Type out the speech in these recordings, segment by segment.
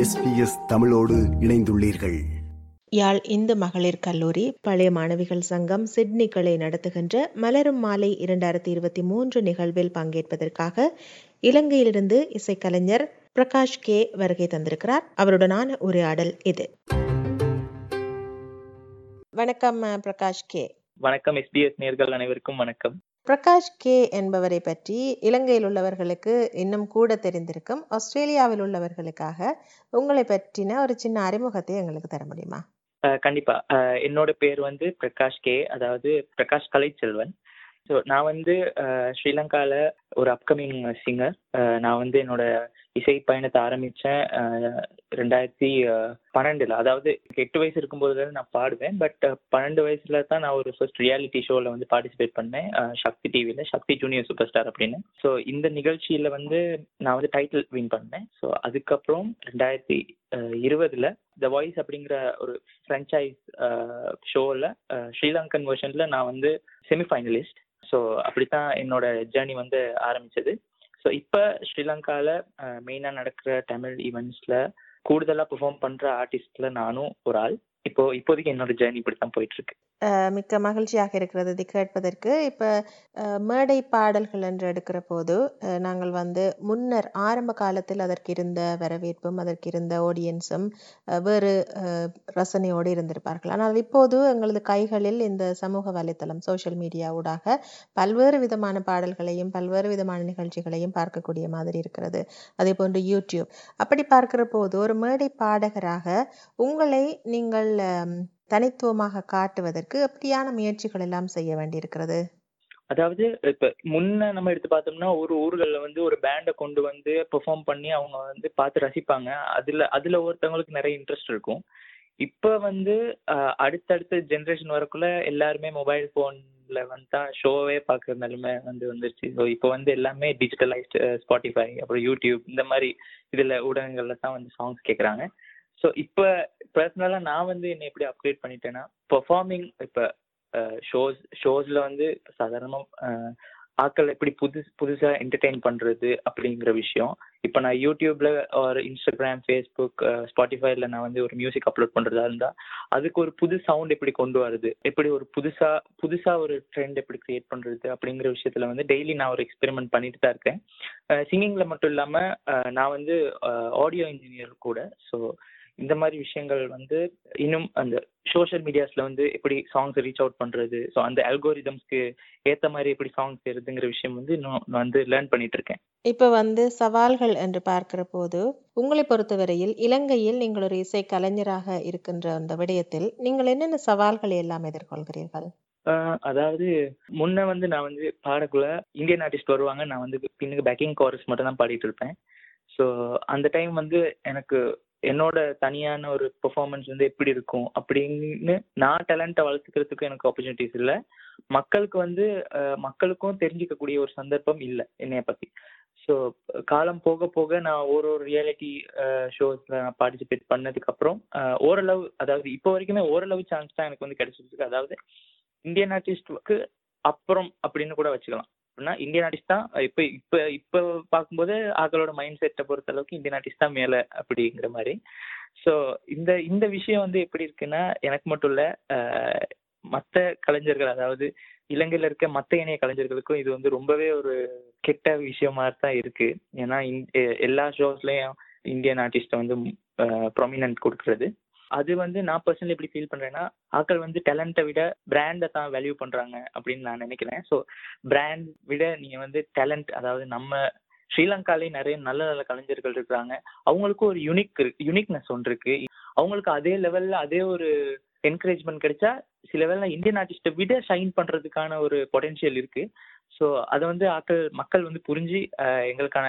SBS தமிழோடு இணைந்துள்ளீர்கள். யாழ் இந்து மகளிர் கல்லூரி பழைய மாணவிகள் சங்கம் சிட்னி கிளை நடத்துகின்ற மலரும் மாலை இரண்டாயிரத்தி இருபத்தி மூன்று நிகழ்வில் பங்கேற்பதற்காக இலங்கையிலிருந்து இசைக்கலைஞர் பிரகாஷ் கே வருகை தந்திருக்கிறார். அவருடனான உரையாடல் இது. வணக்கம் பிரகாஷ் கே. வணக்கம் எஸ்பிஎஸ் நேர்கள் அனைவருக்கும் வணக்கம். பிரகாஷ் கே என்பவரை பற்றி இலங்கையில் உள்ளவர்களுக்கு இன்னும் கூட தெரிந்திருக்கும் ஆஸ்திரேலியாவில் உள்ளவர்களுக்காக உங்களை பற்றின ஒரு சின்ன அறிமுகத்தை எங்களுக்கு தர முடியுமா? கண்டிப்பா. அஹ் என்னோட பேர் வந்து பிரகாஷ் கே. அதாவது பிரகாஷ் கலைச்செல்வன். ஸோ நான் வந்து ஸ்ரீலங்காவில் ஒரு அப்கமிங் சிங்கர் நான் வந்து என்னோட இசை பயணத்தை ஆரம்பித்தேன் ரெண்டாயிரத்தி பன்னெண்டில். அதாவது எட்டு வயசு இருக்கும்போது நான் பாடுவேன். பட் பன்னெண்டு வயசுல தான் நான் ஒரு ஃபர்ஸ்ட் ரியாலிட்டி ஷோவில் வந்து பார்ட்டிசிபேட் பண்ணேன். சக்தி டிவியில் சக்தி ஜூனியர் சூப்பர் ஸ்டார் அப்படின்னு. ஸோ இந்த நிகழ்ச்சியில் வந்து நான் வந்து டைட்டில் வின் பண்ணேன். ஸோ அதுக்கப்புறம் ரெண்டாயிரத்தி இருபதுல த வாய்ஸ் அப்படிங்கிற ஒரு ஃப்ரெஞ்சைஸ் ஷோவில் ஸ்ரீலங்கன் வெர்ஷனில் நான் வந்து செமிஃபைனலிஸ்ட் ஸோ அப்படித்தான் என்னோட ஜேர்னி வந்து ஆரம்பிச்சது. ஸோ இப்போ ஸ்ரீலங்காவில் மெயினாக நடக்கிற தமிழ் ஈவெண்ட்ஸில் கூடுதலாக பெர்ஃபார்ம் பண்ணுற ஆர்டிஸ்டில் நானும் ஒரு ஆள். இப்போ இப்போதைக்கு என்னோட ஜேர்னி இப்படி தான் போயிட்டு இருக்கு. மிக்க மகிழ்ச்சியாக இருக்கிறது இது கேட்பதற்கு. இப்போ மேடை பாடல்கள் என்று எடுக்கிற போது நாங்கள் வந்து முன்னர் ஆரம்ப காலத்தில் அதற்கு இருந்த வரவேற்பும் அதற்கு இருந்த ஆடியன்ஸும் வேறு ரசனையோடு இருந்திருப்பார்கள். ஆனால் இப்போது எங்களது கைகளில் இந்த சமூக வலைத்தளம் சோஷியல் மீடியா ஊடாக பல்வேறு விதமான பாடல்களையும் பல்வேறு விதமான நிகழ்ச்சிகளையும் பார்க்கக்கூடிய மாதிரி இருக்கிறது. அதே போன்று யூடியூப் அப்படி பார்க்கிற போது ஒரு மேடை பாடகராக உங்களை நீங்கள் தனித்துவமாக காட்டுவதற்கு எப்படியான முயற்சிகள் எல்லாம் செய்ய வேண்டியிருக்கிறது? அதாவது இப்ப முன்ன நம்ம எடுத்து பார்த்தோம்னா ஒரு ஊர்கள்ல வந்து ஒரு பேண்டை கொண்டு வந்து பெர்ஃபார்ம் பண்ணி அவங்க வந்து பார்த்து ரசிப்பாங்க. அதுல அதுல ஒருத்தவங்களுக்கு நிறைய இன்ட்ரெஸ்ட் இருக்கும். இப்ப வந்து அடுத்தடுத்த ஜென்ரேஷன் வரக்குள்ள எல்லாருமே மொபைல் போன்ல வந்து தான் ஷோவே பாக்குற நிலைமை வந்து வந்துருச்சு. ஸோ இப்போ வந்து எல்லாமே டிஜிட்டலைஸ்டு ஸ்பாட்டிஃபை அப்புறம் யூடியூப் இந்த மாதிரி இதுல ஊடகங்கள்ல தான் வந்து சாங்ஸ் கேட்குறாங்க ஸோ இப்போ பர்சனலாக நான் வந்து என்னை எப்படி அப்கிரேட் பண்ணிட்டேன்னா பெர்ஃபார்மிங் இப்போ ஷோஸ் ஷோஸில் வந்து சாதாரணமாக ஆட்கள் எப்படி புதுசு புதுசாக என்டர்டெயின் பண்ணுறது அப்படிங்கிற விஷயம். இப்போ நான் யூடியூப்ல ஒரு இன்ஸ்டாகிராம் ஃபேஸ்புக் ஸ்பாட்டிஃபைல நான் வந்து ஒரு மியூசிக் அப்லோட் பண்ணுறதா இருந்தால் அதுக்கு ஒரு புது சவுண்ட் எப்படி கொண்டு வருது எப்படி ஒரு புதுசாக புதுசாக ஒரு ட்ரெண்ட் எப்படி கிரியேட் பண்ணுறது அப்படிங்கிற விஷயத்தில் வந்து டெய்லி நான் ஒரு எக்ஸ்பெரிமெண்ட் பண்ணிட்டு தான் இருக்கேன். சிங்கிங்கில் மட்டும் இல்லாமல் நான் வந்து ஆடியோ இன்ஜினியர் கூட. ஸோ இந்த மாதிரி விஷயங்கள் வந்து இன்னும் அந்த சோஷியல் மீடியாஸ்ல வந்து எப்படி சாங்ஸ் ரீச் அவுட் பண்றது. ஸோ அந்த அல்கோரிதம்ஸ்க்கு ஏத்த மாதிரி எப்படி சாங்ஸ் செய்யறதுங்கிற விஷயம் வந்து இன்னும் வந்து லேர்ன் பண்ணிட்டு இருக்கேன் இப்போ வந்து சவால்கள் என்று பார்க்கிற போது உங்களை பொறுத்தவரையில் இலங்கையில் நீங்கள் ஒரு இசை கலைஞராக இருக்கின்ற அந்த விடயத்தில் நீங்கள் என்னென்ன சவால்களை எல்லாம் எதிர்கொள்கிறீர்கள்? அதாவது முன்ன வந்து நான் வந்து பாடக்குள்ள இந்தியன் ஆர்டிஸ்ட் வருவாங்க. நான் வந்து பின்னுக்கு பேக்கிங் கோரஸ் மட்டும் தான் பாடிட்டு இருப்பேன் ஸோ அந்த டைம் வந்து எனக்கு என்னோட தனியான ஒரு பெர்ஃபார்மன்ஸ் வந்து எப்படி இருக்கும் அப்படின்னு நான் டேலண்ட்டை வளர்த்துக்கிறதுக்கு எனக்கு ஆப்பர்ச்சுனிட்டிஸ் இல்லை. மக்களுக்கு வந்து மக்களுக்கும் தெரிஞ்சுக்கக்கூடிய ஒரு சந்தர்ப்பம் இல்லை என்னைய பற்றி ஸோ காலம் போக போக நான் ஒரு ஒரு ரியாலிட்டி ஷோஸில் நான் பார்ட்டிசிபேட் பண்ணதுக்கப்புறம் ஓரளவு அதாவது இப்போ வரைக்குமே ஓரளவு சான்ஸ் தான் எனக்கு வந்து கிடைச்சிருக்கு. அதாவது இந்தியன் ஆர்டிஸ்டுக்கு அப்புறம் அப்படின்னு கூட வச்சுக்கலாம். அப்படின்னா இந்தியன் ஆர்டிஸ்ட் தான் இப்போ இப்போ இப்போ பார்க்கும்போது ஆக்களோட மைண்ட் செட்டை பொறுத்த அளவுக்கு இந்தியன் ஆர்டிஸ்ட் தான் மேலே அப்படிங்கிற மாதிரி. ஸோ இந்த இந்த விஷயம் வந்து எப்படி இருக்குன்னா எனக்கு மட்டும் இல்லை மற்ற கலைஞர்கள் அதாவது இலங்கையில் இருக்க மற்ற இணைய கலைஞர்களுக்கும் இது வந்து ரொம்பவே ஒரு கெட்ட விஷயமா தான் இருக்கு. ஏன்னா எல்லா ஷோஸ்லயும் இந்தியன் ஆர்டிஸ்ட்டை வந்து ப்ரொமினன்ட் கொடுக்கறது. அது வந்து நான் பர்சனலி எப்படி ஃபீல் பண்றேன்னா ஆட்கள் வந்து டேலண்ட்டை விட பிராண்டை தான் வேல்யூ பண்றாங்க அப்படின்னு நான் நினைக்கிறேன். ஸோ பிராண்ட் விட நீங்க வந்து டேலண்ட் அதாவது நம்ம ஸ்ரீலங்காலே நிறைய நல்ல நல்ல கலைஞர்கள் இருக்கிறாங்க. அவங்களுக்கும் ஒரு யூனிக் யூனிக்னஸ் ஒன்று இருக்கு. அவங்களுக்கு அதே லெவல்ல அதே ஒரு என்கரேஜ்மெண்ட் கிடைச்சா சில வேளை இந்தியன் ஆர்டிஸ்ட்டை விட ஷைன் பண்றதுக்கான ஒரு பொட்டென்ஷியல் இருக்கு. ஸோ அதை வந்து ஆக்கள் மக்கள் வந்து புரிஞ்சு எங்களுக்கான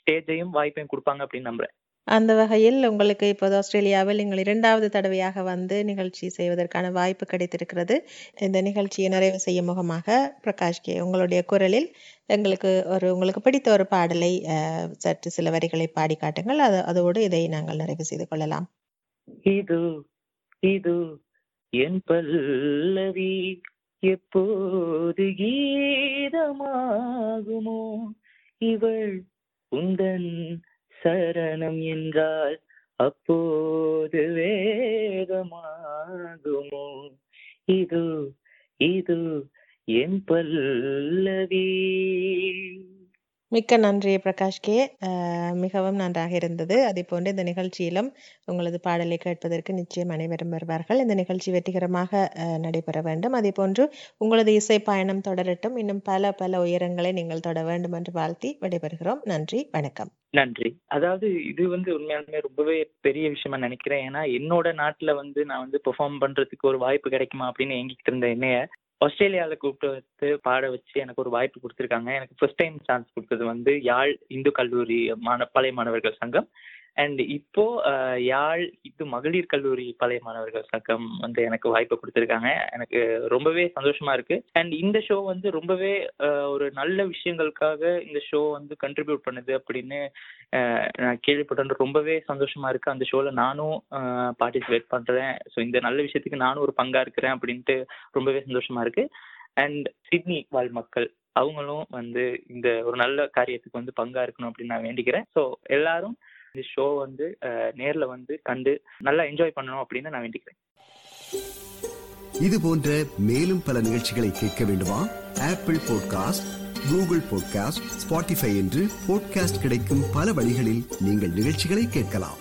ஸ்டேஜையும் வாய்ப்பையும் கொடுப்பாங்க அப்படின்னு நம்புறேன். அந்த வகையில் உங்களுக்கு இப்போது ஆஸ்திரேலியாவில் நீங்கள் இரண்டாவது தடவையாக வந்து நிகழ்ச்சி செய்வதற்கான வாய்ப்பு கிடைத்திருக்கிறது. இந்த நிகழ்ச்சியை நிறைவு செய்யும் முகமாக பிரகாஷ் கே உங்களுடைய குரலில் எங்களுக்கு ஒரு உங்களுக்கு பிடித்த ஒரு பாடலை அஹ், சற்று சில வரிகளை பாடி காட்டுங்கள். அது அதோடு இதை நாங்கள் நிறைவு செய்து கொள்ளலாம். இது இது என் பல்லவி. எப்போது கீதமாகுமோ? இவள் உந்தன் சரணம் என்றால் அப்போது வேதமாகுமோ இது இது என் பல்லவி. மிக்க நன்றி பிரகாஷ் கே மிகவும் நன்றாக இருந்தது. அதே போன்று இந்த நிகழ்ச்சியிலும் உங்களது பாடலை கேட்பதற்கு நிச்சயம் அனைவரும் வருவார்கள். இந்த நிகழ்ச்சி வெற்றிகரமாக அஹ், நடைபெற வேண்டும். அதே போன்று உங்களது இசை பயணம் தொடரட்டும். இன்னும் பல பல உயரங்களை நீங்கள் தொட வேண்டும் என்று வாழ்த்தி விடைபெறுகிறோம். நன்றி வணக்கம். நன்றி. அதாவது இது வந்து உண்மையாலுமே ரொம்பவே பெரிய விஷயமா நினைக்கிறேன். ஏன்னா என்னோட நாட்டுல வந்து நான் வந்து பெர்ஃபார்ம் பண்றதுக்கு ஒரு வாய்ப்பு கிடைக்குமா அப்படின்னு ஏங்கிட்டு இருந்த என்னைய ஆஸ்திரேலியாவில் கூப்பிட்டு வந்து பாட வச்சு எனக்கு ஒரு வாய்ப்பு கொடுத்துருக்காங்க. எனக்கு ஃபர்ஸ்ட் டைம் சான்ஸ் கொடுத்தது வந்து யாழ் இந்து கல்லூரி மாண பழைய மாணவர்கள் சங்கம். அண்ட் இப்போ யாழ் இந்து மகளிர் கல்லூரி பழைய மாணவர்கள் சங்கம் வந்து எனக்கு வாய்ப்பு கொடுத்துருக்காங்க. எனக்கு ரொம்பவே சந்தோஷமா இருக்கு. அண்ட் இந்த ஷோ வந்து ரொம்பவே ஒரு நல்ல விஷயங்களுக்காக இந்த ஷோ வந்து கண்ட்ரிபியூட் பண்ணுது அப்படின்னு நான் கேள்விப்பட்டேன். ரொம்பவே சந்தோஷமா இருக்கு. அந்த ஷோல நானும் பார்ட்டிசிபேட் பண்றேன். ஸோ இந்த நல்ல விஷயத்துக்கு நானும் ஒரு பங்கா இருக்கிறேன் அப்படின்ட்டு ரொம்பவே சந்தோஷமா இருக்கு. அண்ட் சிட்னி வாழ் மக்கள் அவங்களும் வந்து இந்த ஒரு நல்ல காரியத்துக்கு வந்து பங்கா இருக்கணும் அப்படின்னு நான் வேண்டிக்கிறேன். ஸோ எல்லாரும் இந்த ஷோ வந்து நேரில் வந்து கண்டு நல்லா என்ஜாய் பண்ணணும் அப்படின்னு நான் வேண்டிக்கிறேன். இது போன்ற மேலும் பல நிகழ்ச்சிகளை கேட்க வேண்டுமா? Apple podcast Google podcast Spotify என்று பாட்காஸ்ட் கிடைக்கும் பல வழிகளில் நீங்கள் நிகழ்ச்சிகளை கேட்கலாம்.